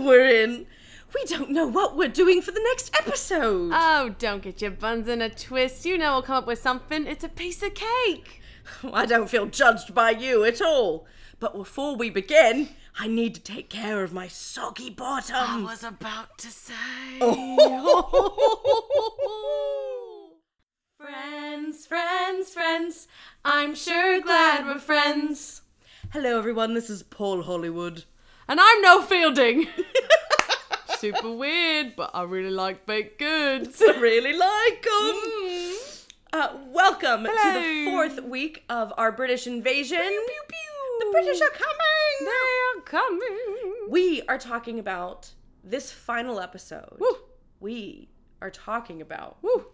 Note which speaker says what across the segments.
Speaker 1: we're in. We don't know what we're doing for the next episode.
Speaker 2: Oh, don't get your buns in a twist. You know we'll come up with something. It's a piece of cake.
Speaker 1: I don't feel judged by you at all. But before we begin, I need to take care of my soggy bottom.
Speaker 2: I was about to say. Oh. friends, friends, friends. I'm sure glad we're friends.
Speaker 1: Hello, everyone. This is Paul Hollywood.
Speaker 2: And I'm Noel Fielding. Super weird, but I really like baked goods.
Speaker 1: I really like them. Uh, welcome to the fourth week of our British invasion.
Speaker 2: Pew, pew, pew.
Speaker 1: The British are coming.
Speaker 2: They're coming.
Speaker 1: We are talking about this final episode.
Speaker 2: Woo.
Speaker 1: We are talking about.
Speaker 2: Woo.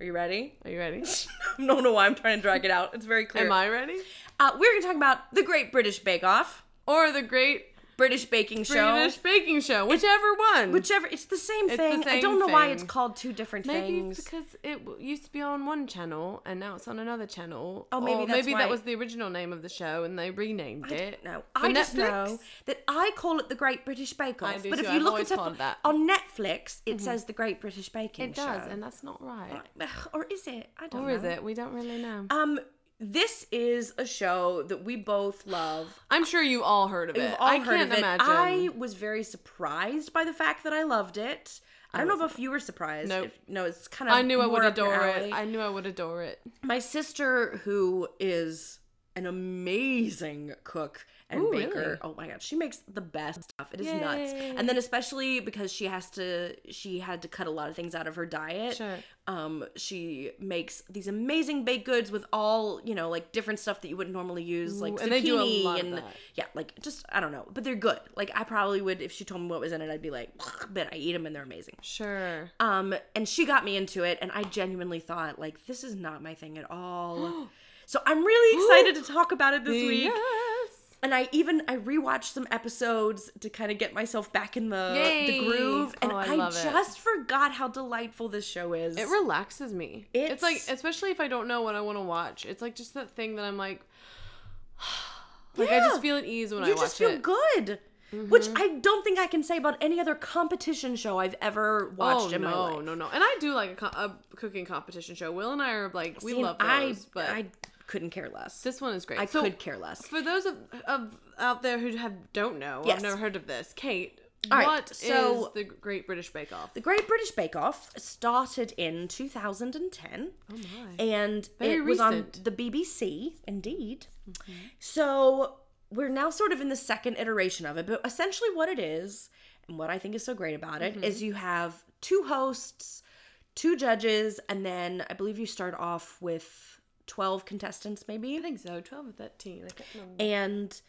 Speaker 1: Are you ready?
Speaker 2: Are you ready?
Speaker 1: I don't know why I'm trying to drag it out. It's very clear.
Speaker 2: Am I ready?
Speaker 1: Uh, we're going to talk about the Great British Bake Off,
Speaker 2: Or the Great
Speaker 1: British Baking Show.
Speaker 2: British Baking Show, whichever one.
Speaker 1: Whichever, it's the same
Speaker 2: It's the
Speaker 1: thing. I
Speaker 2: same
Speaker 1: don't know why it's
Speaker 2: thing.
Speaker 1: called two different things.
Speaker 2: Maybe
Speaker 1: things.
Speaker 2: because it w- used to be on one channel and now it's on another channel.
Speaker 1: Oh, maybe
Speaker 2: or
Speaker 1: that's
Speaker 2: maybe
Speaker 1: why-
Speaker 2: that was the original name of the show and they renamed it.
Speaker 1: No,
Speaker 2: For
Speaker 1: I just know that I call it the Great British Bake Off.
Speaker 2: I do
Speaker 1: but
Speaker 2: too,
Speaker 1: if you
Speaker 2: I've
Speaker 1: look
Speaker 2: always
Speaker 1: it up
Speaker 2: called that.
Speaker 1: on Netflix, it says the Great British Baking
Speaker 2: It does,
Speaker 1: Show.
Speaker 2: and that's not right.
Speaker 1: Ugh, or is it? I don't
Speaker 2: Or
Speaker 1: know.
Speaker 2: is it? We don't really know.
Speaker 1: Um, this is a show that we both love.
Speaker 2: I'm sure you all heard of it. I
Speaker 1: heard
Speaker 2: can't
Speaker 1: of it.
Speaker 2: imagine.
Speaker 1: I was very surprised by the fact that I loved it. I don't oh. know if you were surprised.
Speaker 2: Nope.
Speaker 1: If- no, it's kind of.
Speaker 2: I knew I would adore it. I knew I would adore it.
Speaker 1: My sister, who is an amazing cook and
Speaker 2: Ooh,
Speaker 1: baker.
Speaker 2: really?
Speaker 1: Oh my god, she makes the best stuff. It is nuts. And then especially because she has to she had to cut a lot of things out of her diet.
Speaker 2: Sure.
Speaker 1: Um she makes these amazing baked goods with all, you know, like different stuff that you wouldn't normally use like
Speaker 2: Ooh,
Speaker 1: zucchini
Speaker 2: and they do a lot of
Speaker 1: and yeah, like just I don't know, but they're good. Like I probably would if she told me what was in it, I'd be like, but I eat them and they're amazing.
Speaker 2: Sure.
Speaker 1: Um, and she got me into it, and I genuinely thought, like, this is not my thing at all. so I'm really excited to talk about it this week.
Speaker 2: Yes.
Speaker 1: And I even I rewatched some episodes to kind of get myself back in the the groove, and
Speaker 2: Oh, I
Speaker 1: I,
Speaker 2: love it.
Speaker 1: just forgot how delightful this show is.
Speaker 2: It relaxes me. It's, like, especially if I don't know what I want to watch. It's like just that thing that I'm like, like I just feel at ease when I
Speaker 1: you
Speaker 2: watch
Speaker 1: just feel
Speaker 2: it.
Speaker 1: good. Mm-hmm. Which I don't think I can say about any other competition show I've ever watched
Speaker 2: oh
Speaker 1: in
Speaker 2: no,
Speaker 1: my life.
Speaker 2: no, no! And I do like a, co- a cooking competition show. Will and I are like we
Speaker 1: See,
Speaker 2: love
Speaker 1: I,
Speaker 2: those, but
Speaker 1: I couldn't care less.
Speaker 2: this one is great.
Speaker 1: I
Speaker 2: So,
Speaker 1: could care less.
Speaker 2: For those of, of out there who have don't know,
Speaker 1: Yes.
Speaker 2: I've never heard of this. Kate,
Speaker 1: All right,
Speaker 2: what is
Speaker 1: so-
Speaker 2: the Great British Bake Off?
Speaker 1: The Great British Bake Off started in 2010.
Speaker 2: oh my!
Speaker 1: and
Speaker 2: Very
Speaker 1: it was on the BBC, indeed. Mm-hmm. So we're now sort of in the second iteration of it, but essentially what it is, and what I think is so great about it, is mm-hmm. you have two hosts, two judges, and then I believe you start off with 12 contestants, maybe?
Speaker 2: I think so. Twelve or thirteen. I can't remember.
Speaker 1: and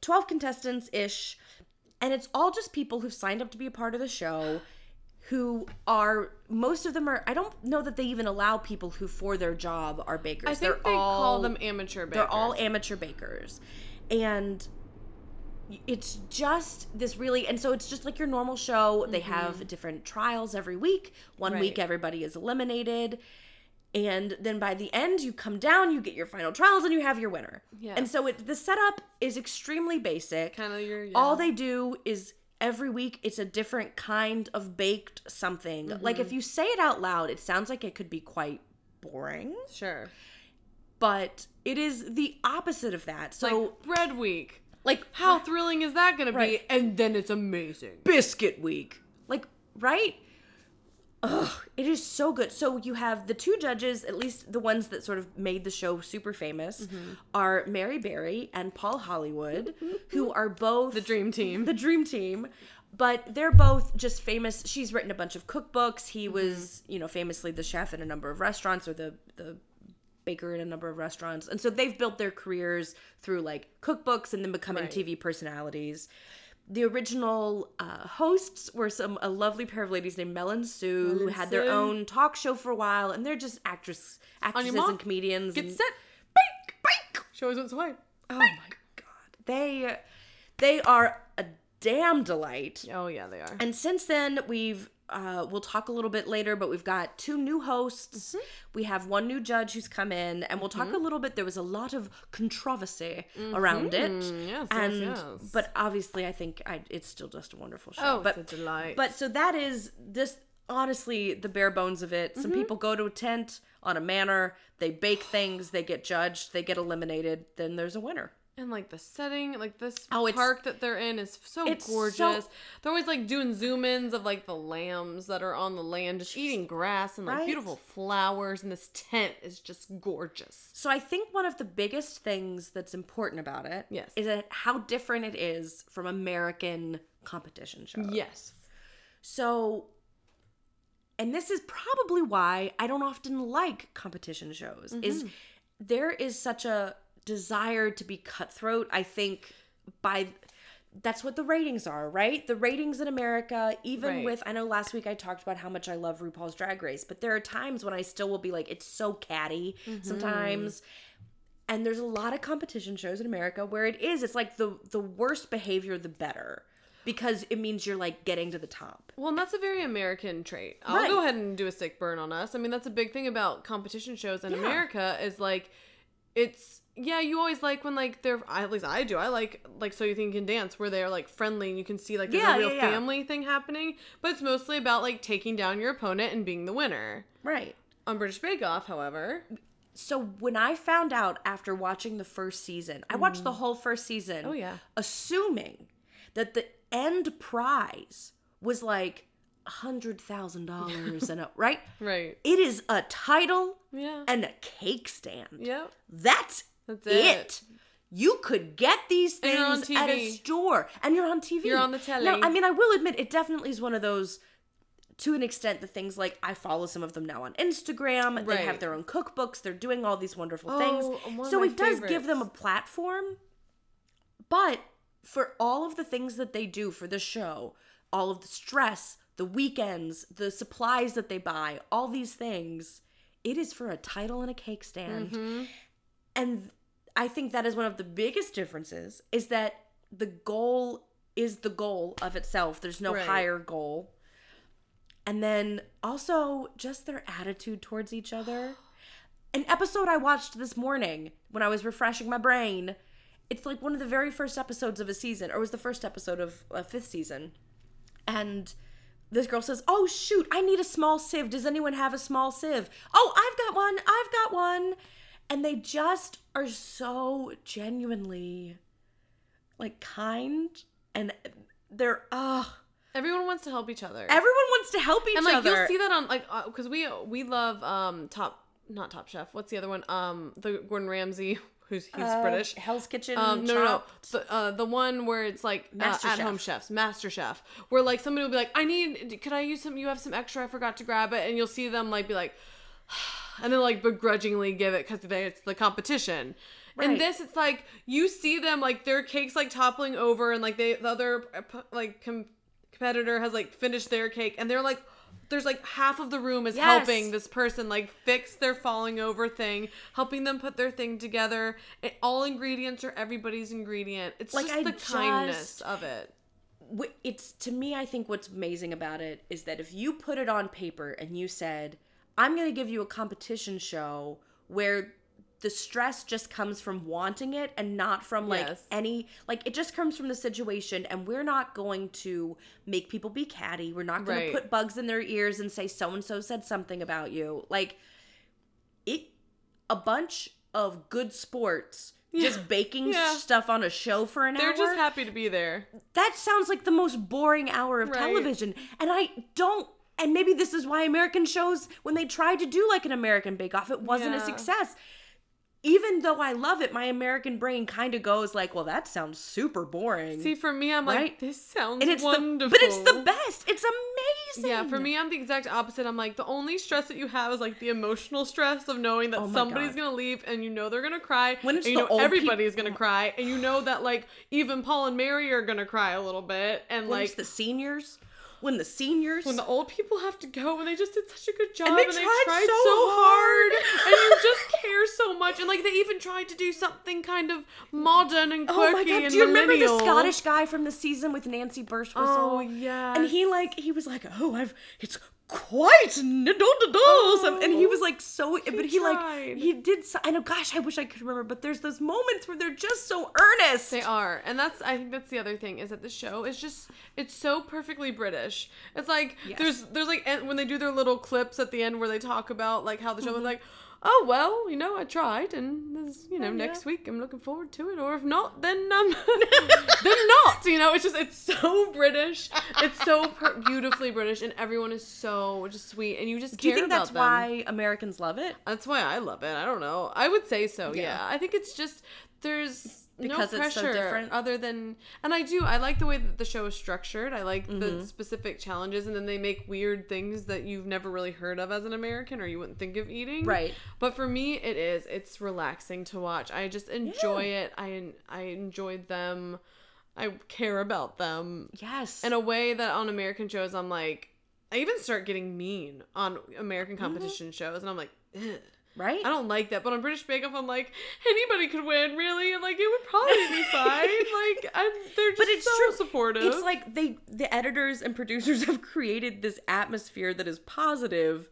Speaker 1: 12 contestants ish and it's all just people who've signed up to be a part of the show who are most of them are i don't know that they even allow people who for their job are bakers
Speaker 2: I think
Speaker 1: they're
Speaker 2: they
Speaker 1: all
Speaker 2: call them amateur bakers.
Speaker 1: they're all amateur bakers and it's just this really and so it's just like your normal show they have mm-hmm. different trials every week one
Speaker 2: Right.
Speaker 1: week everybody is eliminated and then by the end you come down you get your final trials and you have your winner and so it the setup is extremely basic
Speaker 2: kind of your yeah.
Speaker 1: all they do is every week it's a different kind of baked something like
Speaker 2: Mm-hmm.
Speaker 1: if you say it out loud it sounds like it could be quite boring
Speaker 2: sure.
Speaker 1: but it is the opposite of that so
Speaker 2: like bread week.
Speaker 1: like
Speaker 2: How thrilling is that going to
Speaker 1: Right.
Speaker 2: be? And then it's amazing.
Speaker 1: biscuit week. Like, right? Ugh, it is so good. So you have the two judges, at least the ones that sort of made the show super famous,
Speaker 2: Mm-hmm.
Speaker 1: are Mary Berry and Paul Hollywood, who are both
Speaker 2: The dream team.
Speaker 1: the dream team. But they're both just famous. She's written a bunch of cookbooks.
Speaker 2: Mm-hmm.
Speaker 1: He was, you know, famously the chef in a number of restaurants or the the baker in a number of restaurants. And so they've built their careers through like cookbooks and then becoming
Speaker 2: Right.
Speaker 1: TV personalities. The original uh, hosts were some a lovely pair of ladies named Mel and Sue who
Speaker 2: and
Speaker 1: had their own talk show for a while, and they're just actress actresses and comedians.
Speaker 2: Get
Speaker 1: and-
Speaker 2: set. Bake. Bake. Show always wants away.
Speaker 1: Oh my god, they they are a damn delight.
Speaker 2: Oh yeah, they are.
Speaker 1: And since then, we've uh, we'll talk a little bit later, but we've got two new hosts.
Speaker 2: Mm-hmm.
Speaker 1: We have one new judge who's come in, and we'll talk a little bit. There was a lot of controversy around it,
Speaker 2: Mm-hmm. yes, yes,
Speaker 1: and
Speaker 2: yes.
Speaker 1: but obviously, I think I, it's still just a wonderful show.
Speaker 2: Oh,
Speaker 1: but
Speaker 2: it's a delight.
Speaker 1: but so that is this honestly the bare bones of it.
Speaker 2: Mm-hmm.
Speaker 1: Some people go to a tent on a manor, they bake things, they get judged, they get eliminated, then there's a winner.
Speaker 2: And like the setting, like this
Speaker 1: Oh,
Speaker 2: park that they're in is so
Speaker 1: it's so-
Speaker 2: gorgeous. They're always like doing zoom ins of like the lambs that are on the land, just eating grass and like
Speaker 1: Right?
Speaker 2: beautiful flowers. And this tent is just gorgeous.
Speaker 1: So I think one of the biggest things that's important about it is
Speaker 2: Yes.
Speaker 1: is that how different it is from American competition shows.
Speaker 2: Yes.
Speaker 1: So and this is probably why I don't often like competition shows is
Speaker 2: Mm-hmm.
Speaker 1: there is such a desire to be cutthroat I think by that's what the ratings are, right? The ratings in America, even
Speaker 2: Right.
Speaker 1: with I know last week I talked about how much I love RuPaul's Drag Race, but there are times when I still will be like it's so catty
Speaker 2: Mm-hmm.
Speaker 1: sometimes. And there's a lot of competition shows in America where it is it's like the the worst behavior the better because it means you're like getting to the top.
Speaker 2: Well, and that's a very American trait. I'll
Speaker 1: Right.
Speaker 2: go ahead and do a sick burn on us. I mean, that's a big thing about competition shows in
Speaker 1: Yeah.
Speaker 2: America is like, it's yeah, you always like when like they're at least I do. I like like so you think you can dance where they're like friendly and you can see like there's
Speaker 1: Yeah,
Speaker 2: a real
Speaker 1: yeah, yeah.
Speaker 2: family thing happening, but it's mostly about like taking down your opponent and being the winner.
Speaker 1: Right.
Speaker 2: On British Bake Off, however,
Speaker 1: So when I found out after watching the first season, I watched the mm. whole first season.
Speaker 2: Oh, yeah.
Speaker 1: Assuming that the end prize was like a hundred thousand dollars and a right?
Speaker 2: right?
Speaker 1: It is a title
Speaker 2: Yeah.
Speaker 1: and a cake stand.
Speaker 2: Yep.
Speaker 1: That's,
Speaker 2: That's
Speaker 1: it.
Speaker 2: it.
Speaker 1: You could get these
Speaker 2: And you're on
Speaker 1: things at a store, and you're on TV.
Speaker 2: You're on the telly.
Speaker 1: Now, I mean, I will admit, it definitely is one of those. To an extent, the things like I follow some of them now on Instagram. They have their own cookbooks. They're doing all these wonderful
Speaker 2: Oh,
Speaker 1: things. So it does give them a platform. But for all of the things that they do for the show, all of the stress, the weekends, the supplies that they buy, all these things, it is for a title and a cake stand.
Speaker 2: Mm-hmm.
Speaker 1: And I think that is one of the biggest differences is that the goal is the goal of itself. There's no
Speaker 2: Right.
Speaker 1: higher goal. And then also just their attitude towards each other. An episode I watched this morning when I was refreshing my brain. It's like one of the very first episodes of a season, or it was the first episode of a fifth season. And this girl says, Oh, shoot, I need a small sieve. Does anyone have a small sieve? Oh, I've got one. I've got one. And they just are so genuinely like kind and they're, oh,
Speaker 2: Everyone wants to help each other.
Speaker 1: everyone wants to help each other.
Speaker 2: and like
Speaker 1: other.
Speaker 2: you'll see that on like because we we love um top not top chef what's the other one um the gordon ramsay who's he's
Speaker 1: Uh,
Speaker 2: british
Speaker 1: Hell's Kitchen.
Speaker 2: um no no no the, uh, the one where it's like uh, at home chefs master chef where like somebody will be like i need could i use some you have some extra i forgot to grab it and you'll see them like be like and then like begrudgingly give it because it's the competition
Speaker 1: Right.
Speaker 2: and this it's like you see them like their cakes like toppling over and like they the other uh, like com- competitor has like finished their cake and they're like there's like half of the room is
Speaker 1: Yes.
Speaker 2: helping this person like fix their falling over thing helping them put their thing together and all ingredients are everybody's ingredient it's
Speaker 1: Like,
Speaker 2: just
Speaker 1: I
Speaker 2: the kindness of it
Speaker 1: it's to me i think what's amazing about it is that if you put it on paper and you said i'm going to give you a competition show where the stress just comes from wanting it and not from like
Speaker 2: Yes.
Speaker 1: any like it just comes from the situation and we're not going to make people be catty we're not going
Speaker 2: Right.
Speaker 1: to put bugs in their ears and say so and so said something about you like it a bunch of good sports just baking
Speaker 2: Yeah.
Speaker 1: stuff on a show for an hour.
Speaker 2: they're just happy to be there
Speaker 1: that sounds like the most boring hour of
Speaker 2: Right.
Speaker 1: television and i don't and maybe this is why american shows when they tried to do like an american bake off it wasn't a success. Even though i love it my american brain kind of goes like well that sounds super boring.
Speaker 2: See for me i'm like this sounds
Speaker 1: and it's
Speaker 2: wonderful.
Speaker 1: the but it's the best. It's amazing.
Speaker 2: Yeah, for me, I'm the exact opposite. I'm like, the only stress that you have is like the emotional stress of knowing that
Speaker 1: Oh
Speaker 2: somebody's
Speaker 1: God.
Speaker 2: gonna leave and you know they're gonna cry.
Speaker 1: When it's
Speaker 2: and you
Speaker 1: the
Speaker 2: know everybody's gonna cry, and you know that like even Paul and Mary are gonna cry a little bit, and
Speaker 1: when
Speaker 2: like
Speaker 1: it's the seniors when the seniors
Speaker 2: when the old people have to go and they just did such a good job
Speaker 1: And they tried so
Speaker 2: hard and you just care so much and like they even tried to do something kind of modern and quirky
Speaker 1: Oh my god!
Speaker 2: and
Speaker 1: Do you remember the. Scottish guy from the season with Nancy Birtwhistle?
Speaker 2: Oh yeah.
Speaker 1: And he like he was like, oh, I've it's quite n- da- da- da," some- and he was like so, but he like he did. So, I know, gosh, I wish I could remember, but there's those moments where they're just so earnest.
Speaker 2: They are, and that's I think that's the other thing is that the show is just it's so perfectly British. It's like
Speaker 1: Yes.
Speaker 2: there's there's like en- when they do their little clips at the end where they talk about like how the show was
Speaker 1: Mm-hmm.
Speaker 2: like, oh well, you know I tried, and this, you know
Speaker 1: Oh, yeah.
Speaker 2: next week I'm looking forward to it, or if not, then um then not. You know, it's just it's so British. It's so per- beautifully British, and everyone is so just sweet, and you just
Speaker 1: Do you think that's
Speaker 2: them.
Speaker 1: why Americans love it?
Speaker 2: That's why I love it. I don't know. I would say so. Yeah.
Speaker 1: Yeah.
Speaker 2: I think it's just there's
Speaker 1: Because
Speaker 2: no
Speaker 1: it's so
Speaker 2: pressure
Speaker 1: different?
Speaker 2: other than and I do. I like the way that the show is structured. I like
Speaker 1: Mm-hmm.
Speaker 2: the specific challenges and then they make weird things that you've never really heard of as an American or you wouldn't think of eating.
Speaker 1: Right.
Speaker 2: But for me it is. It's relaxing to watch. I just enjoy it. I I enjoyed them. I care about them
Speaker 1: Yes.
Speaker 2: in a way that on American shows I'm like I even start getting mean on American
Speaker 1: Mm-hmm.
Speaker 2: competition shows and I'm like Ugh.
Speaker 1: Right?
Speaker 2: I don't like that, but on British Bake Off, I'm like, anybody could win, really, and like it would probably be fine. Like, I'm, they're just
Speaker 1: But it's
Speaker 2: so
Speaker 1: true.
Speaker 2: supportive.
Speaker 1: It's like they the editors and producers have created this atmosphere that is positive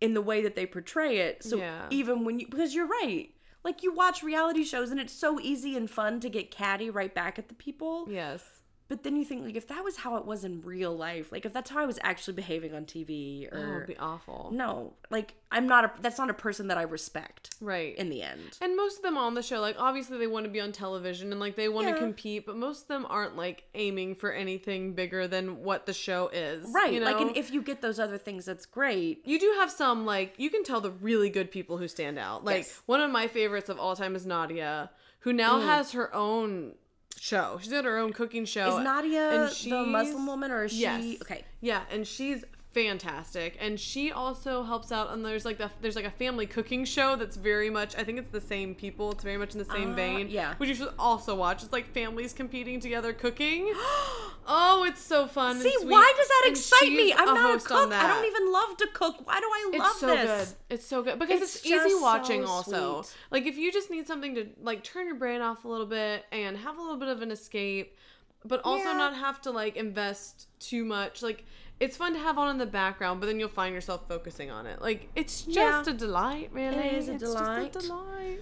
Speaker 1: in the way that they portray it. So
Speaker 2: Yeah.
Speaker 1: even when you because you're right. Like you watch reality shows and it's so easy and fun to get catty right back at the people.
Speaker 2: yes,
Speaker 1: But then you think like if that was how it was in real life, like if that's how I was actually behaving on TV
Speaker 2: oh,
Speaker 1: or
Speaker 2: it'd be awful.
Speaker 1: no, like I'm not a that's not a person that I respect
Speaker 2: Right.
Speaker 1: in the end.
Speaker 2: and most of them on the show, like obviously they want to be on television and like they want to
Speaker 1: Yeah.
Speaker 2: compete, but most of them aren't like aiming for anything bigger than what the show is.
Speaker 1: Right.
Speaker 2: You know?
Speaker 1: Like and if you get those other things that's great.
Speaker 2: you do have some like you can tell the really good people who stand out. Like
Speaker 1: Yes.
Speaker 2: one of my favorites of all time is Nadia, who now
Speaker 1: Mm.
Speaker 2: has her own show. She's got her own cooking show.
Speaker 1: Is Nadia the Muslim woman or is she okay.
Speaker 2: Yeah, and she's fantastic and she also helps out and there's like the there's like a family cooking show that's very much I think it's the same people it's very much in the same
Speaker 1: Ah,
Speaker 2: vein
Speaker 1: yeah.
Speaker 2: which you should also watch it's like families competing together cooking oh it's so fun and
Speaker 1: See, why does that
Speaker 2: And
Speaker 1: excite me? I'm not a cook. I don't even love to cook. Why do I love
Speaker 2: it's so
Speaker 1: this?
Speaker 2: good. It's so good because
Speaker 1: It's
Speaker 2: it's, easy watching.
Speaker 1: so
Speaker 2: also,
Speaker 1: sweet.
Speaker 2: like if you just need something to like turn your brain off a little bit and have a little bit of an escape, but also
Speaker 1: Yeah.
Speaker 2: not have to like invest too much. Like it's fun to have on in the background, but then you'll find yourself focusing on it. Like it's just
Speaker 1: Yeah.
Speaker 2: a delight, really.
Speaker 1: is a
Speaker 2: It's
Speaker 1: delight.
Speaker 2: Just a delight.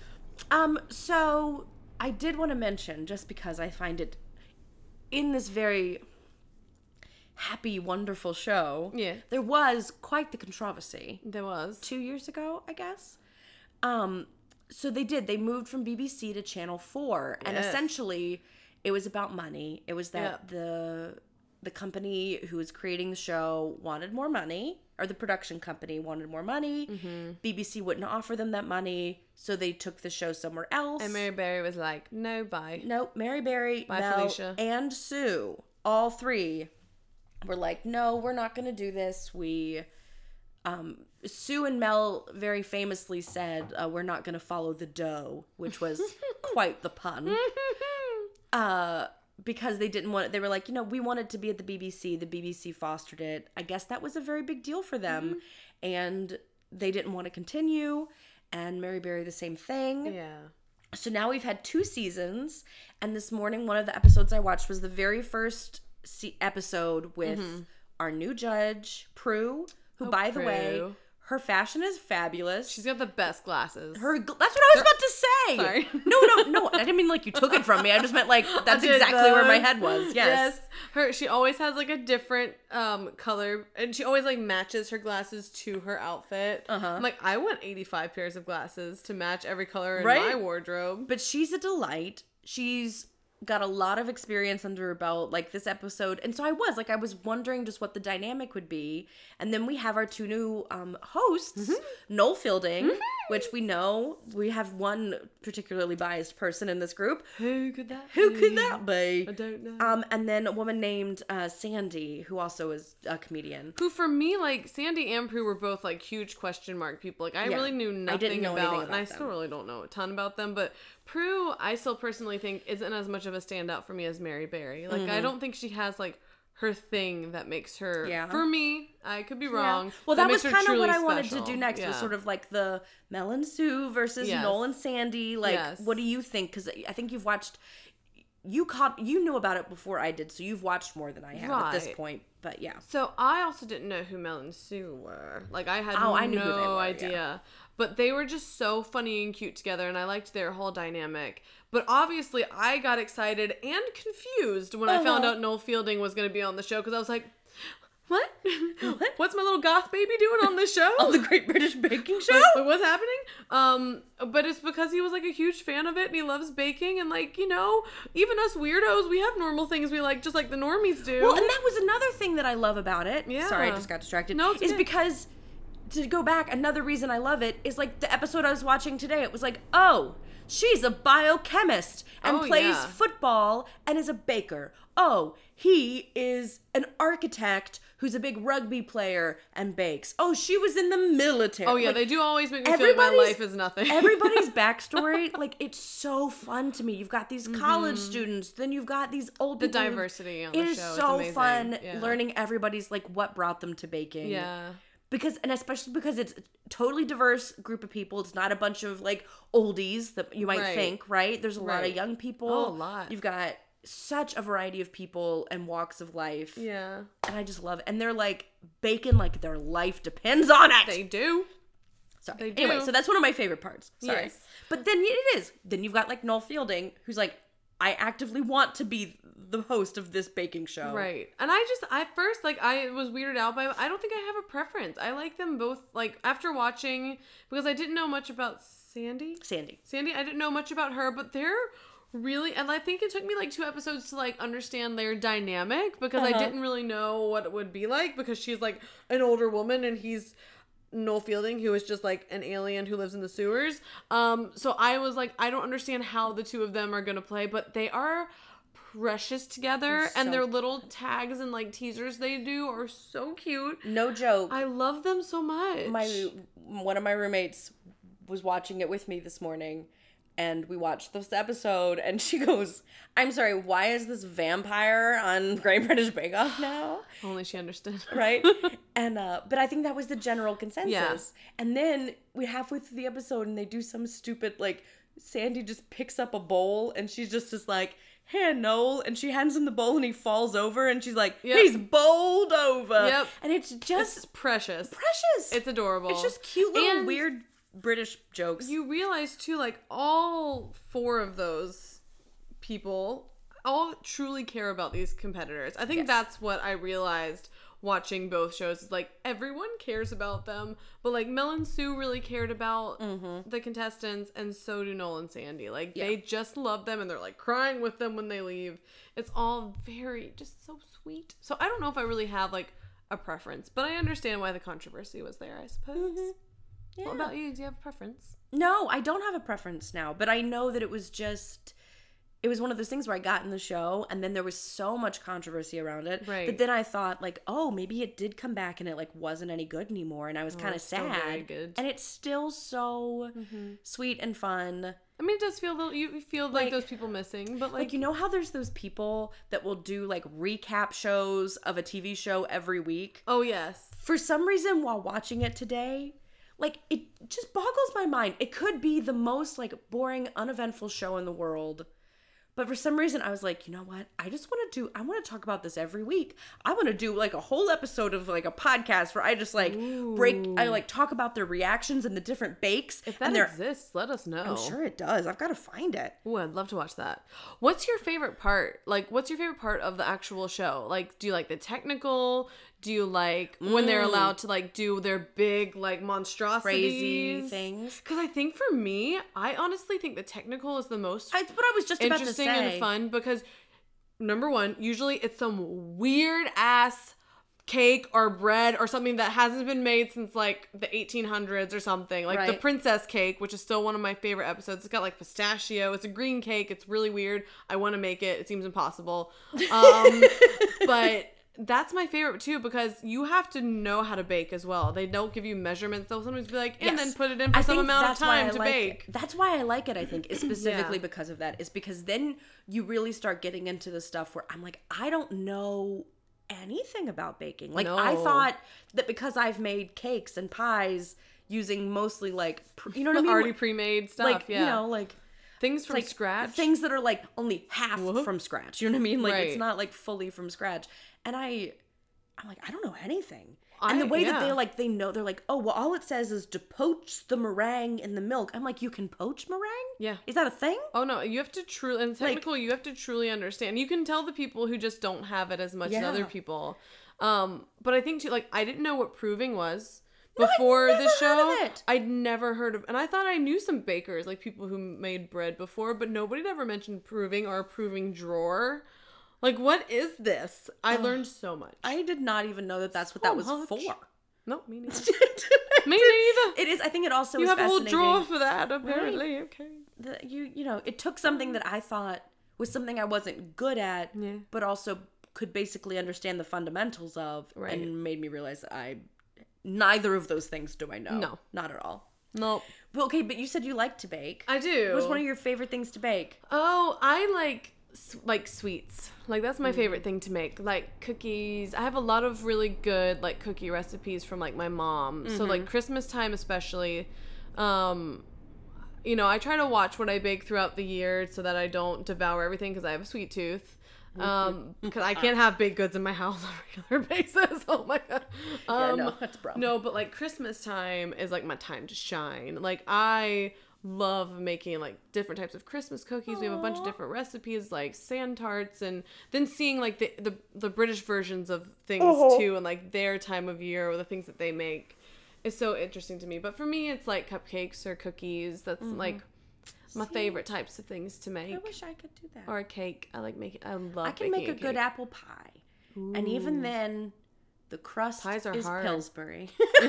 Speaker 1: Um, so I did want to mention just because I find it in this very happy, wonderful show.
Speaker 2: Yeah.
Speaker 1: There was quite the controversy
Speaker 2: There was.
Speaker 1: two years ago, I guess. Um, so they did. They moved from BBC to Channel Four, and essentially, it was about money. It was that
Speaker 2: Yep.
Speaker 1: the the company who was creating the show wanted more money, or the production company wanted more money.
Speaker 2: Mm-hmm.
Speaker 1: BBC wouldn't offer them that money, so they took the show somewhere else.
Speaker 2: And Mary Berry was like, "No, bye."
Speaker 1: Nope, Mary Berry,
Speaker 2: Bye,
Speaker 1: Mel,
Speaker 2: Felicia.
Speaker 1: and Sue, all three were like, "No, we're not going to do this. We um Sue and Mel very famously said, uh, "We're not going to follow the dough," which was quite the pun. Uh because they didn't want it. They were like, you know, we wanted to be at the BBC. The BBC fostered it. I guess that was a very big deal for them. Mm-hmm. And they didn't want to continue. And Mary Berry, the same thing.
Speaker 2: yeah.
Speaker 1: So now we've had two seasons, and this morning one of the episodes I watched was the very first se- episode with mm-hmm. our new judge, Prue, who, oh, by the way,
Speaker 2: Prue.
Speaker 1: Her fashion is fabulous.
Speaker 2: She's got the best glasses.
Speaker 1: Her that's what I was about to say.
Speaker 2: Sorry.
Speaker 1: No, no, no. I didn't mean like you took it from me. I just meant like that's exactly where my head was. Yes.
Speaker 2: Her she always has like a different um color and she always like matches her glasses to her outfit.
Speaker 1: Uh-huh.
Speaker 2: I'm like, I want 85 pairs of glasses to match every color in
Speaker 1: Right?
Speaker 2: my wardrobe.
Speaker 1: But she's a delight. She's got a lot of experience under her belt, like this episode. And so I was like, I was wondering just what the dynamic would be. And then we have our two new um, hosts,
Speaker 2: Mm-hmm.
Speaker 1: Noel Fielding, which we know we have one particularly biased person in this group.
Speaker 2: Who could that
Speaker 1: Who
Speaker 2: be?
Speaker 1: could that be?
Speaker 2: I don't know.
Speaker 1: Um, and then a woman named uh, Sandy, who also is a comedian.
Speaker 2: who for me like Sandy and Prue were both like huge question mark people. Like I
Speaker 1: Yeah.
Speaker 2: really knew
Speaker 1: I
Speaker 2: nothing
Speaker 1: didn't know
Speaker 2: about, and I
Speaker 1: about
Speaker 2: still really don't know a ton about them. But Prue, I still personally think isn't as much of a standout for me as Mary Berry. Like
Speaker 1: Mm-hmm.
Speaker 2: I don't think she has like her thing that makes her.
Speaker 1: Yeah.
Speaker 2: For me, I could be wrong.
Speaker 1: Well, that, was kind of what I
Speaker 2: truly
Speaker 1: wanted to do next. Was sort of like the Mel and Sue versus
Speaker 2: Yes.
Speaker 1: Noel and Sandy. Like,
Speaker 2: Yes.
Speaker 1: what do you think? Because I think you've watched. You caught. You knew about it before I did, so you've watched more than I have at this point. But yeah,
Speaker 2: So I also didn't know who Mel and Sue were. Like I had
Speaker 1: Oh, I knew
Speaker 2: no
Speaker 1: who yeah.
Speaker 2: idea. But they were just so funny and cute together and I liked their whole dynamic. But obviously I got excited and confused when I found
Speaker 1: Uh-huh.
Speaker 2: out Noel Fielding was going to be on the show because I was like, what?
Speaker 1: What?
Speaker 2: What's my little goth baby doing on this show?
Speaker 1: on the Great British Baking Show.
Speaker 2: Like, what's happening? Um, but it's because he was like a huge fan of it and he loves baking and like you know, even us weirdos, we have normal things we like, just like the normies do.
Speaker 1: Well, and that was another thing that I love about it.
Speaker 2: Yeah.
Speaker 1: Sorry, I just got distracted.
Speaker 2: No, it's
Speaker 1: is
Speaker 2: okay.
Speaker 1: because to go back, another reason I love it is like the episode I was watching today. It was like, oh, she's a biochemist and
Speaker 2: Oh,
Speaker 1: plays
Speaker 2: yeah.
Speaker 1: football and is a baker. Oh, he is an architect who's a big rugby player and bakes. Oh, she was in the military.
Speaker 2: oh yeah,
Speaker 1: Like,
Speaker 2: they do always make me feel like my life is nothing.
Speaker 1: Everybody's backstory, like it's so fun to me. You've got these college students, then you've got these old
Speaker 2: Mm-hmm. The diversity on the show is
Speaker 1: so fun
Speaker 2: Yeah.
Speaker 1: learning everybody's like what brought them to baking.
Speaker 2: yeah.
Speaker 1: Because and especially because it's a totally diverse group of people. It's not a bunch of like oldies that you might
Speaker 2: Right.
Speaker 1: think, right? There's a lot of young people.
Speaker 2: Oh, a lot.
Speaker 1: You've got such a variety of people and walks of life.
Speaker 2: Yeah.
Speaker 1: And I just love it. And they're like baking like their life depends on it.
Speaker 2: They do.
Speaker 1: Sorry.
Speaker 2: They
Speaker 1: Anyway, so that's one of my favorite parts. Sorry.
Speaker 2: Yes.
Speaker 1: But then it is. Then you've got like Noel Fielding, who's like, I actively want to be the host of this baking show.
Speaker 2: Right. And I just I first like I was weirded out by I don't think I have a preference. I like them both like after watching because I didn't know much about Sandy.
Speaker 1: Sandy.
Speaker 2: Sandy, I didn't know much about her, but they're really and I think it took me like two episodes to like understand their dynamic because I
Speaker 1: Uh-huh.
Speaker 2: didn't really know what it would be like because she's like an older woman and he's Noel Fielding, who is just like an alien who lives in the sewers. Um, so I was like, I don't understand how the two of them are gonna play, but they are precious together,
Speaker 1: They're
Speaker 2: and their little tags and like teasers they do are so cute.
Speaker 1: No joke.
Speaker 2: I love them so much.
Speaker 1: my one of my roommates was watching it with me this morning and we watched this episode and she goes i'm sorry why is this vampire on great british bake off now
Speaker 2: only she understood.
Speaker 1: right and uh but i think that was the general consensus
Speaker 2: Yeah.
Speaker 1: and then we halfway through the episode and they do some stupid like sandy just picks up a bowl and she's just just like here noel and she hands him the bowl and he falls over and she's like
Speaker 2: Yep.
Speaker 1: he's bowled over
Speaker 2: Yep.
Speaker 1: and it's just
Speaker 2: It's precious.
Speaker 1: precious
Speaker 2: It's adorable.
Speaker 1: it's just cute little
Speaker 2: And
Speaker 1: weird British jokes.
Speaker 2: You realize too, like all four of those people all truly care about these competitors. I think
Speaker 1: Yes.
Speaker 2: that's what I realized watching both shows. Is like everyone cares about them, but like Mel and Sue really cared about mm-hmm. the contestants, and so do Noel and Sandy. Like they just love them, and they're like crying with them when they leave. It's all very just so sweet. So I don't know if I really have like a preference, but I understand why the controversy was there. I suppose. Mm-hmm.
Speaker 1: Yeah.
Speaker 2: What about you? Do you have a preference?
Speaker 1: no, I don't have a preference now, but I know that it was just it was one of those things where I got in the show and then there was so much controversy around it
Speaker 2: Right.
Speaker 1: that then I thought like, oh, maybe it did come back and it like wasn't any good anymore and I was oh, kind of sad. And it's still so mm-hmm. sweet and fun.
Speaker 2: I mean, it does feel little. You feel like,
Speaker 1: Like-
Speaker 2: those people missing, but like,
Speaker 1: Like you know how there's those people that will do like recap shows of a TV show every week?
Speaker 2: oh yes,
Speaker 1: for some reason while watching it today like it just boggles my mind it could be the most like boring uneventful show in the world but for some reason i was like you know what i just want to do i want to talk about this every week i want to do like a whole episode of like a podcast where i just like break i like talk about their reactions and the different bakes
Speaker 2: if that exists, let us know.
Speaker 1: i'm sure it does i've got to find it
Speaker 2: Ooh, I'd love to watch that. What's your favorite part? Like, what's your favorite part of the actual show? Like, do you like the technical? Do you like when they're allowed to like do their big like monstrosities,
Speaker 1: Crazy things.
Speaker 2: Because I think for me, I honestly think the technical is the most
Speaker 1: that's what i was just about to
Speaker 2: interesting and fun because number one, usually it's some weird ass cake or bread or something that hasn't been made since like the 1800s or something. Like the princess cake, which is still one of my favorite episodes. It's got like pistachio. It's a green cake. It's really weird. I want to make it. It seems impossible. Um, but that's my favorite too because you have to know how to bake as well. They don't give you measurements. They'll sometimes be like, and
Speaker 1: Yes.
Speaker 2: then put it in for
Speaker 1: I
Speaker 2: some amount of time to
Speaker 1: like
Speaker 2: bake.
Speaker 1: It. That's why I like it. I think is specifically
Speaker 2: Yeah.
Speaker 1: because of that. Is because then you really start getting into the stuff where I'm like, I don't know anything about baking. Like I thought that because I've made cakes and pies using mostly like pr- you know what I mean,
Speaker 2: Already
Speaker 1: Like-
Speaker 2: pre-made stuff.
Speaker 1: like
Speaker 2: yeah.
Speaker 1: you know like
Speaker 2: things from
Speaker 1: like
Speaker 2: scratch.
Speaker 1: things that are like only half
Speaker 2: Whoop.
Speaker 1: from scratch. You know what I mean? Like it's not like fully from scratch. And I, I'm like I don't know anything. And the
Speaker 2: I-
Speaker 1: way that they like they know they're like oh well all it says is to poach the meringue in the milk. I'm like you can poach meringue?
Speaker 2: Yeah.
Speaker 1: Is that a thing?
Speaker 2: Oh no, you have to truly and
Speaker 1: Like-
Speaker 2: technical. you have to truly understand. You can tell the people who just don't have it as much as other people. Um, but I think too, like I didn't know what proving was before
Speaker 1: never
Speaker 2: the show. I'd never heard of, and I thought I knew some bakers, like people who made bread before, but nobody ever mentioned proving or a proving drawer. Like, what is this? I learned so much.
Speaker 1: I did not even know that that's what that was
Speaker 2: much.
Speaker 1: for.
Speaker 2: no, me neither. me neither.
Speaker 1: It is. I think it also
Speaker 2: You have a whole drawer for that, apparently. Okay.
Speaker 1: that you you know it took something that I thought was something I wasn't good at,
Speaker 2: Yeah.
Speaker 1: but also could basically understand the fundamentals of,
Speaker 2: Right.
Speaker 1: and made me realize that I neither of those things do I know.
Speaker 2: No.
Speaker 1: not at all.
Speaker 2: Nope.
Speaker 1: Well, okay, but you said you like to bake.
Speaker 2: I do.
Speaker 1: What was one of your favorite things to bake?
Speaker 2: Oh, I like like sweets. Like that's my favorite thing to make. Like cookies. I have a lot of really good like cookie recipes from like my mom. So like Christmas time especially um you know, I try to watch what I bake throughout the year so that I don't devour everything because I have a sweet tooth. Um, because I can't have baked goods in my house on a regular basis. Oh my god. Um,
Speaker 1: no, that's a problem.
Speaker 2: No, but like Christmas time is like my time to shine. Like I love making like different types of Christmas cookies. We have a bunch of different recipes like sand tarts and then seeing like the the, the British versions of things
Speaker 1: Uh-huh.
Speaker 2: too and like their time of year or the things that they make is so interesting to me. But for me it's like cupcakes or cookies. That's like my favorite types of things to make.
Speaker 1: I wish I could do that.
Speaker 2: Or a cake. I like making I love
Speaker 1: I can make a good apple pie, and even then, the crust
Speaker 2: Pies are
Speaker 1: is
Speaker 2: hard.
Speaker 1: Pillsbury.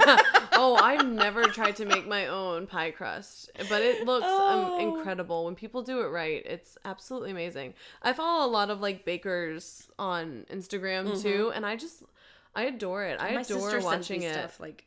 Speaker 2: oh, I've never tried to make my own pie crust, but it looks
Speaker 1: Oh.
Speaker 2: um, incredible when people do it right. It's absolutely amazing. I follow a lot of like bakers on Instagram too, and I just I adore it. I
Speaker 1: Mm-hmm. My
Speaker 2: adore watching it.
Speaker 1: stuff like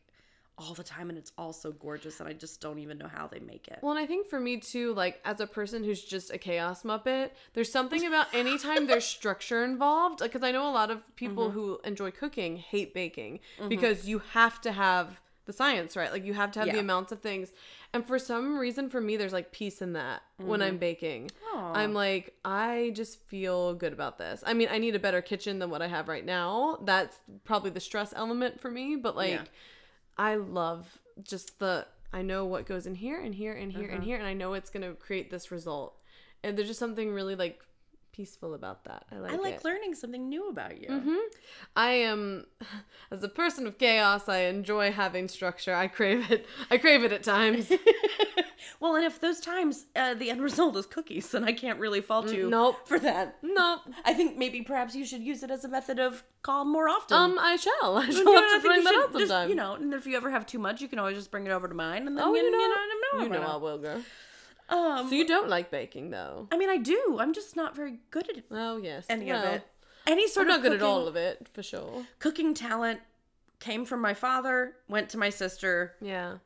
Speaker 1: all the time, and it's all so gorgeous, and I just don't even know how they make it.
Speaker 2: Well, and I think for me too, like as a person who's just a chaos muppet, there's something about anytime there's structure involved. Because I know a lot of people
Speaker 1: Mm-hmm.
Speaker 2: who enjoy cooking hate baking because you have to have the science right. Like you have to have the amounts of things. And for some reason, for me, there's like peace in that when
Speaker 1: Mm-hmm.
Speaker 2: I'm baking.
Speaker 1: Aw.
Speaker 2: I'm like, I just feel good about this. I mean, I need a better kitchen than what I have right now. That's probably the stress element for me. But like,
Speaker 1: Yeah.
Speaker 2: I love just the I know what goes in here and here and here and uh-huh. here and I know it's gonna create this result. And there's just something really like peaceful about that. I like
Speaker 1: I like
Speaker 2: it.
Speaker 1: learning something new about you.
Speaker 2: Mhm. I am as a person of chaos, I enjoy having structure. I crave it. I crave it at times.
Speaker 1: Well, and if those times uh, the end result is cookies, then I can't really fault you
Speaker 2: nope.
Speaker 1: for that.
Speaker 2: no.
Speaker 1: I think maybe perhaps you should use it as a method of calm more often.
Speaker 2: Um, I shall. I shall
Speaker 1: You know,
Speaker 2: have to bring that
Speaker 1: should
Speaker 2: up
Speaker 1: just, you know, and if you ever have too much, you can always just bring it over to mine, and then
Speaker 2: oh,
Speaker 1: you,
Speaker 2: you know,
Speaker 1: you know,
Speaker 2: you know
Speaker 1: about
Speaker 2: I will go.
Speaker 1: Um,
Speaker 2: So you don't like baking, though?
Speaker 1: I mean, I do. I'm just not very good at
Speaker 2: Oh yes.
Speaker 1: any
Speaker 2: Well,
Speaker 1: of it. Any sort
Speaker 2: I'm
Speaker 1: of
Speaker 2: not good at
Speaker 1: cooking-
Speaker 2: all of it for sure.
Speaker 1: Cooking talent came from my father, went to my sister,
Speaker 2: Yeah.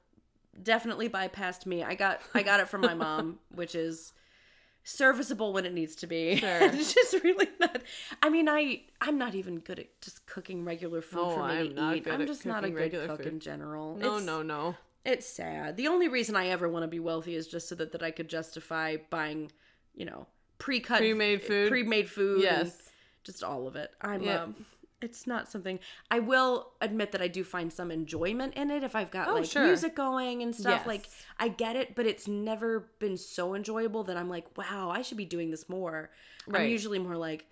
Speaker 1: definitely bypassed me. I got I got it from my mom, which is serviceable when it needs to be.
Speaker 2: Sure.
Speaker 1: it's just really not. I mean, I I'm not even good at just cooking regular food
Speaker 2: Oh,
Speaker 1: for me
Speaker 2: I'm
Speaker 1: to
Speaker 2: not
Speaker 1: eat.
Speaker 2: good
Speaker 1: I'm
Speaker 2: at
Speaker 1: just not a good cook
Speaker 2: food.
Speaker 1: in general.
Speaker 2: No,
Speaker 1: it's,
Speaker 2: no, no.
Speaker 1: It's sad. The only reason I ever want to be wealthy is just so that, that I could justify buying, you know, pre-cut
Speaker 2: Pre-made food?
Speaker 1: pre-made food,
Speaker 2: Yes.
Speaker 1: just all of it. I'm
Speaker 2: Yep.
Speaker 1: um, it's not something I will admit that I do find some enjoyment in it if I've got
Speaker 2: Oh,
Speaker 1: like
Speaker 2: sure.
Speaker 1: music going and stuff.
Speaker 2: Yes.
Speaker 1: Like I get it, but it's never been so enjoyable that I'm like, wow, I should be doing this more. I'm usually more like,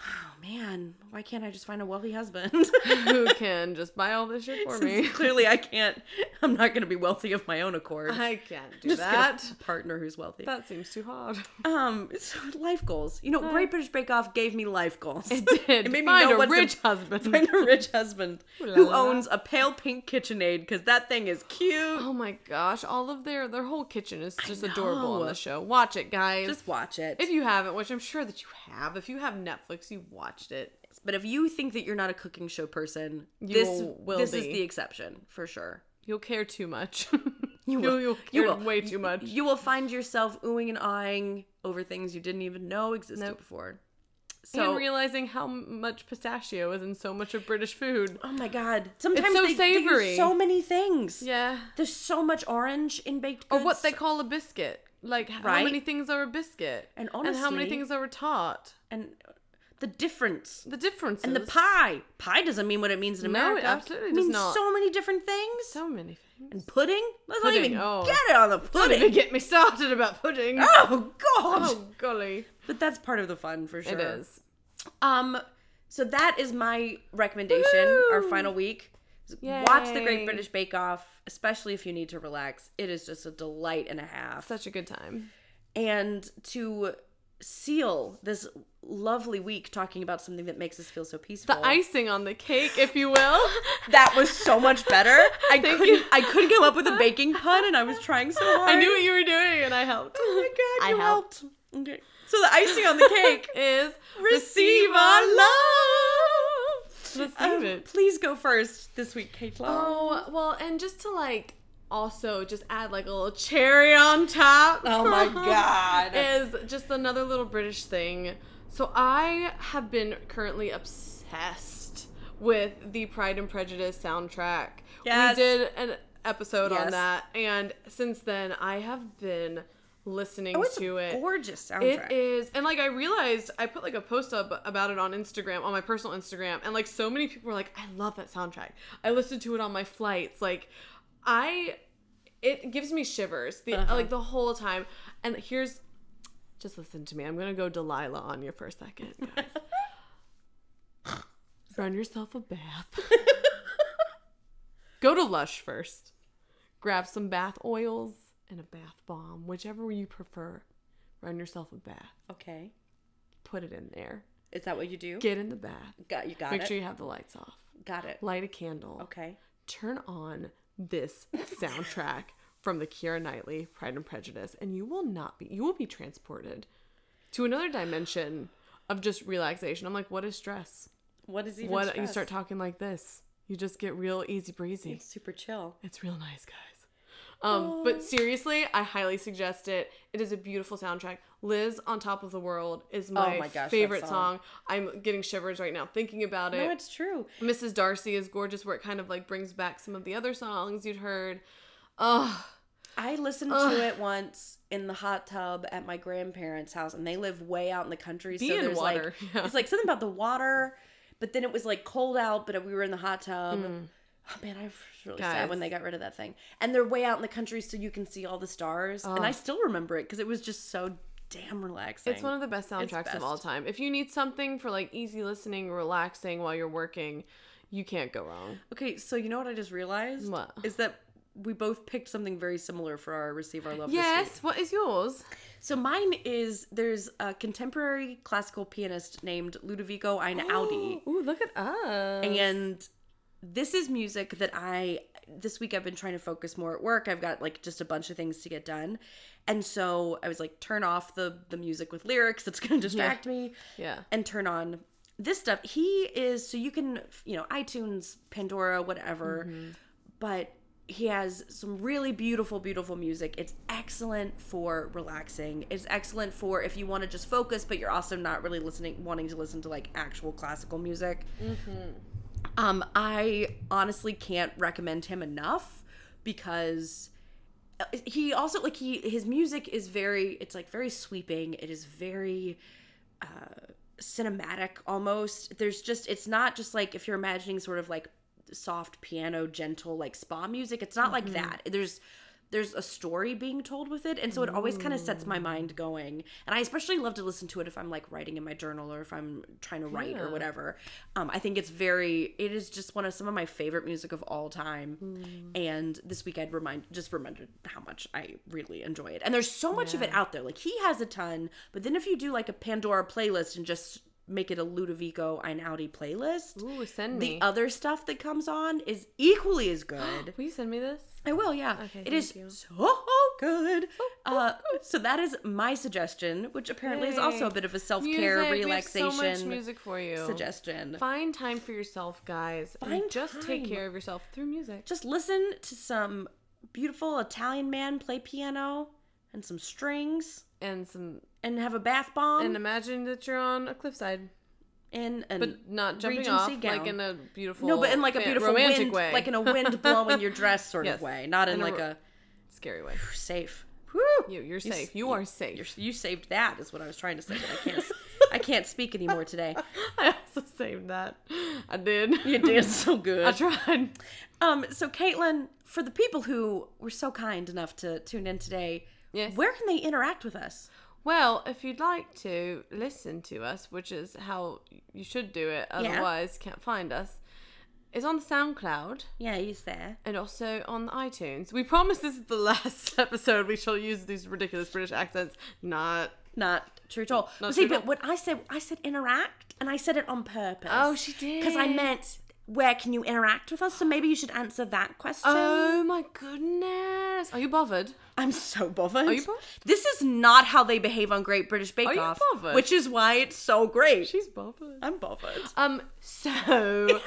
Speaker 1: oh man, why can't I just find a wealthy husband?
Speaker 2: Who can just buy all this shit for me?
Speaker 1: Clearly, I can't. I'm not going to be wealthy of my own accord.
Speaker 2: I can't do
Speaker 1: just
Speaker 2: that.
Speaker 1: a partner who's wealthy.
Speaker 2: That seems too hard.
Speaker 1: Um, so life goals. You know, Great British Bake Off gave me life goals.
Speaker 2: It did.
Speaker 1: It made me
Speaker 2: Find
Speaker 1: know
Speaker 2: a rich
Speaker 1: im-
Speaker 2: husband.
Speaker 1: Find a rich husband who owns a pale pink KitchenAid because that thing is cute.
Speaker 2: Oh my gosh, all of their their whole kitchen is just adorable on the show. Watch it, guys.
Speaker 1: Just watch it.
Speaker 2: if you haven't, which I'm sure that you have. If you have Netflix, you watched it.
Speaker 1: but if you think that you're not a cooking show person,
Speaker 2: You
Speaker 1: this
Speaker 2: will- will
Speaker 1: this is the exception for sure.
Speaker 2: You'll care too much.
Speaker 1: You
Speaker 2: You'll, you'll
Speaker 1: You will.
Speaker 2: way too much.
Speaker 1: You will find yourself oohing and eyeing over things you didn't even know existed
Speaker 2: Nope.
Speaker 1: before. So
Speaker 2: and realizing how much pistachio is in so much of British food.
Speaker 1: oh my god, sometimes
Speaker 2: so
Speaker 1: they, they use so many things.
Speaker 2: Yeah.
Speaker 1: There's so much orange in baked
Speaker 2: Or what they call a biscuit. Like how many things are a biscuit?
Speaker 1: And honestly,
Speaker 2: how many things are a tart?
Speaker 1: and the difference.
Speaker 2: The difference.
Speaker 1: And the pie. Pie doesn't mean what it means in America.
Speaker 2: No, it absolutely
Speaker 1: it means
Speaker 2: not.
Speaker 1: so many different things.
Speaker 2: So many things.
Speaker 1: and pudding? Let's not
Speaker 2: Pudding,
Speaker 1: even
Speaker 2: oh.
Speaker 1: get it on the pudding.
Speaker 2: Don't even get me started about pudding.
Speaker 1: Oh god.
Speaker 2: Oh, golly.
Speaker 1: But that's part of the fun for sure.
Speaker 2: It is.
Speaker 1: Um, so that is my recommendation. Our final week. Watch the Great British Bake Off, especially if you need to relax. It is just a delight and a half.
Speaker 2: Such a good time.
Speaker 1: and to seal this lovely week talking about something that makes us feel so peaceful.
Speaker 2: The icing on the cake, if you will.
Speaker 1: that was so much better. I
Speaker 2: Thank
Speaker 1: couldn't
Speaker 2: you.
Speaker 1: I couldn't come up with a baking pun and I was trying so hard.
Speaker 2: I knew what you were doing and I helped.
Speaker 1: Oh my god,
Speaker 2: I
Speaker 1: you
Speaker 2: helped.
Speaker 1: helped. Okay. So the icing on the cake
Speaker 2: is
Speaker 1: receive our
Speaker 2: love. Receive
Speaker 1: Um,
Speaker 2: it.
Speaker 1: please go first this week, Kate.
Speaker 2: Oh, well, and just to like also just add like a little cherry on top.
Speaker 1: Oh my God.
Speaker 2: is just another little British thing. So I have been currently obsessed with the Pride and Prejudice soundtrack.
Speaker 1: Yes.
Speaker 2: We did an episode
Speaker 1: Yes.
Speaker 2: on that, and since then I have been listening
Speaker 1: Oh, it's
Speaker 2: to
Speaker 1: a
Speaker 2: it.
Speaker 1: gorgeous soundtrack.
Speaker 2: is, and like I realized, I put like a post up about it on Instagram, on my personal Instagram, and like so many people were like, "I love that soundtrack. I listened to it on my flights. Like, I, it gives me shivers the
Speaker 1: Uh-huh.
Speaker 2: like the whole time." And here's, just listen to me. I'm gonna go Delilah on you for a second, guys. Run yourself a bath. go to Lush first. Grab some bath oils and a bath bomb, whichever you prefer. Run yourself a bath.
Speaker 1: okay.
Speaker 2: Put it in there.
Speaker 1: Is that what you do?
Speaker 2: Get in the bath.
Speaker 1: got you got
Speaker 2: Make
Speaker 1: it.
Speaker 2: sure you have the lights off.
Speaker 1: got it.
Speaker 2: Light a candle.
Speaker 1: Okay.
Speaker 2: Turn on this soundtrack from the Keira Knightley Pride and Prejudice, and you will not be. You will be transported to another dimension of just relaxation. I'm like, what is stress?
Speaker 1: What is even
Speaker 2: what you start talking like this, you just get real easy breezy.
Speaker 1: It's super chill.
Speaker 2: It's real nice, guys. Um, but seriously, I highly suggest it. It is a beautiful soundtrack. Liz on Top of the World is my,
Speaker 1: Oh my gosh,
Speaker 2: favorite
Speaker 1: song.
Speaker 2: song. I'm getting shivers right now thinking about it.
Speaker 1: No, it's true.
Speaker 2: Mrs. Darcy is gorgeous where it kind of like brings back some of the other songs you'd heard. Oh,
Speaker 1: I listened
Speaker 2: Ugh.
Speaker 1: to it once in the hot tub at my grandparents' house, and they live way out in the country.
Speaker 2: Be
Speaker 1: so
Speaker 2: in
Speaker 1: there's
Speaker 2: water,
Speaker 1: like
Speaker 2: yeah.
Speaker 1: it's like something about the water, but then it was like cold out, but we were in the hot tub.
Speaker 2: Mm.
Speaker 1: Oh man, I was really sad when they got rid of that thing. And they're way out in the country, so you can see all the stars. And I still remember it because it was just so damn relaxing.
Speaker 2: it's one of the best soundtracks
Speaker 1: best.
Speaker 2: of all time. If you need something for like easy listening, relaxing while you're working, you can't go wrong.
Speaker 1: Okay, so you know what I just realized?
Speaker 2: What?
Speaker 1: Is that we both picked something very similar for our Receive Our Love.
Speaker 2: Yes, what is yours?
Speaker 1: So mine is there's a contemporary classical pianist named Ludovico Einaudi.
Speaker 2: Oh, ooh, look at us.
Speaker 1: and this is music that I this week I've been trying to focus more at work. I've got like just a bunch of things to get done. And so I was like turn off the the music with lyrics that's going to distract me
Speaker 2: yeah.
Speaker 1: and turn on this stuff. He is so you can, you know, iTunes, Pandora, whatever. Mm-hmm. But he has some really beautiful beautiful music. It's excellent for relaxing. It's excellent for if you want to just focus but you're also not really listening wanting to listen to like actual classical music. Mm-hmm. Um I honestly can't recommend him enough because uh, he also like he his music is very it's like very sweeping. It is very uh cinematic almost. There's just it's not just like if you're imagining sort of like soft piano gentle like spa music it's not like that. There's there's a story being told with it. And so it always kind of sets my mind going. And i especially love to listen to it if i'm like writing in my journal or if i'm trying to write or whatever. Um, i think it's very it is just one of some of my favorite music of all time. And this week i'd remind just remembered how much i really enjoy it. And there's so much of it out there. Like he has a ton but then if you do like a pandora playlist and just make it a ludovico einaudi playlist
Speaker 2: Ooh, send me.
Speaker 1: the other stuff that comes on is equally as good
Speaker 2: Will you send me this?
Speaker 1: I will, yeah.
Speaker 2: Okay,
Speaker 1: it is
Speaker 2: you.
Speaker 1: so good. Uh, so that is my suggestion, which apparently is also a bit of a self care
Speaker 2: Music,
Speaker 1: relaxation
Speaker 2: so much music for you.
Speaker 1: suggestion.
Speaker 2: Find time for yourself, guys. and
Speaker 1: Find
Speaker 2: just take care of yourself through music.
Speaker 1: Just listen to some beautiful Italian man play piano and some strings
Speaker 2: And some
Speaker 1: and have a bath bomb
Speaker 2: And imagine that you're on a cliffside,
Speaker 1: in an
Speaker 2: but not jumping
Speaker 1: Regency
Speaker 2: off,
Speaker 1: gown.
Speaker 2: like in a beautiful,
Speaker 1: no, but in like a
Speaker 2: fan-
Speaker 1: beautiful
Speaker 2: romantic
Speaker 1: wind,
Speaker 2: way,
Speaker 1: like in a wind blowing your dress sort
Speaker 2: Yes.
Speaker 1: of way, not in,
Speaker 2: In a
Speaker 1: like
Speaker 2: ro-
Speaker 1: a
Speaker 2: scary way.
Speaker 1: safe. Whew.
Speaker 2: You, you're
Speaker 1: s-
Speaker 2: safe. You are safe.
Speaker 1: You're, you saved that is what I was trying to say, but I can't. I can't speak anymore today.
Speaker 2: I also saved that. I did.
Speaker 1: You did so good.
Speaker 2: I tried.
Speaker 1: Um, so Caitlin, for the people who were so kind enough to tune in today,
Speaker 2: Yes.
Speaker 1: where can they interact with us?
Speaker 2: Well, if you'd like to listen to us, which is how you should do it, otherwise can't find us, is on the SoundCloud
Speaker 1: Yeah, he's there.
Speaker 2: and also on iTunes. We promise this is the last episode we shall use these ridiculous British accents. Not.
Speaker 1: Not true at all.
Speaker 2: Not
Speaker 1: see, but what I said, I said interact, and I said it on purpose.
Speaker 2: Oh, she did.
Speaker 1: Because I meant where can you interact with us? So maybe you should answer that question.
Speaker 2: Oh my goodness. Are you bothered?
Speaker 1: I'm so bothered.
Speaker 2: Are you bothered?
Speaker 1: This is not how they behave on Great British Bake
Speaker 2: Are you
Speaker 1: Off,
Speaker 2: bothered?
Speaker 1: which is why it's so great.
Speaker 2: She's bothered.
Speaker 1: I'm bothered.
Speaker 2: Um, so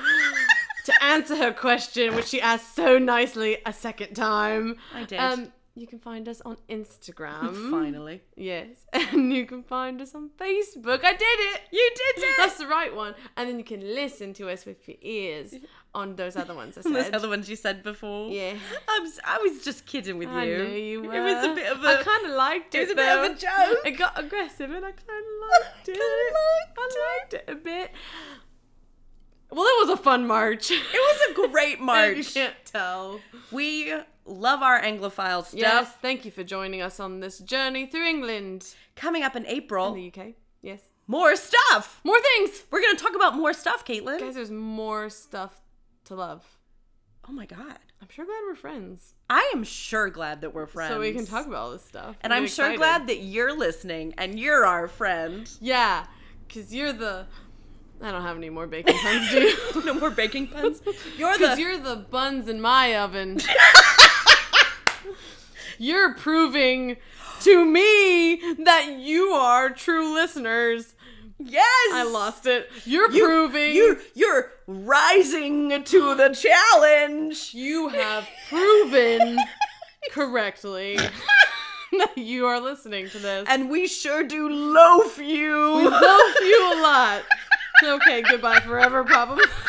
Speaker 2: to answer her question, which she asked so nicely a second time,
Speaker 1: I did.
Speaker 2: Um, you can find us on Instagram.
Speaker 1: Finally,
Speaker 2: Yes, and you can find us on Facebook. I did it.
Speaker 1: you did it.
Speaker 2: That's the right one. And then you can listen to us with your ears on those other ones I said.
Speaker 1: Those other ones you said before.
Speaker 2: Yeah.
Speaker 1: I was, I was just kidding with you.
Speaker 2: I knew you were.
Speaker 1: It was a bit of a.
Speaker 2: I kind of liked it.
Speaker 1: it was a bit of a joke.
Speaker 2: It got aggressive, and I kind of liked it. I liked it a bit. Well, it was a fun march.
Speaker 1: it was a great march.
Speaker 2: you can't tell.
Speaker 1: we love our Anglophile stuff.
Speaker 2: Yes, thank you for joining us on this journey through England
Speaker 1: Coming up in April,
Speaker 2: In the UK. Yes.
Speaker 1: more stuff.
Speaker 2: More things!
Speaker 1: We're gonna talk about more stuff, Caitlin.
Speaker 2: Guys, there's more stuff to love.
Speaker 1: oh my god.
Speaker 2: I'm sure glad we're friends.
Speaker 1: I am sure glad that we're friends.
Speaker 2: So we can talk about all this stuff.
Speaker 1: And I'm sure glad that you're listening and you're our friend.
Speaker 2: Yeah, because you're the. I don't have any more baking puns, do you?
Speaker 1: no more baking puns. You're the
Speaker 2: you're the buns in my oven. you're proving to me that you are true listeners.
Speaker 1: yes.
Speaker 2: I lost it. You're
Speaker 1: You-
Speaker 2: proving
Speaker 1: You you're rising to the challenge.
Speaker 2: you have proven correctly that you are listening to this.
Speaker 1: And we sure do loaf you.
Speaker 2: We love you a lot. Okay, goodbye forever, probably.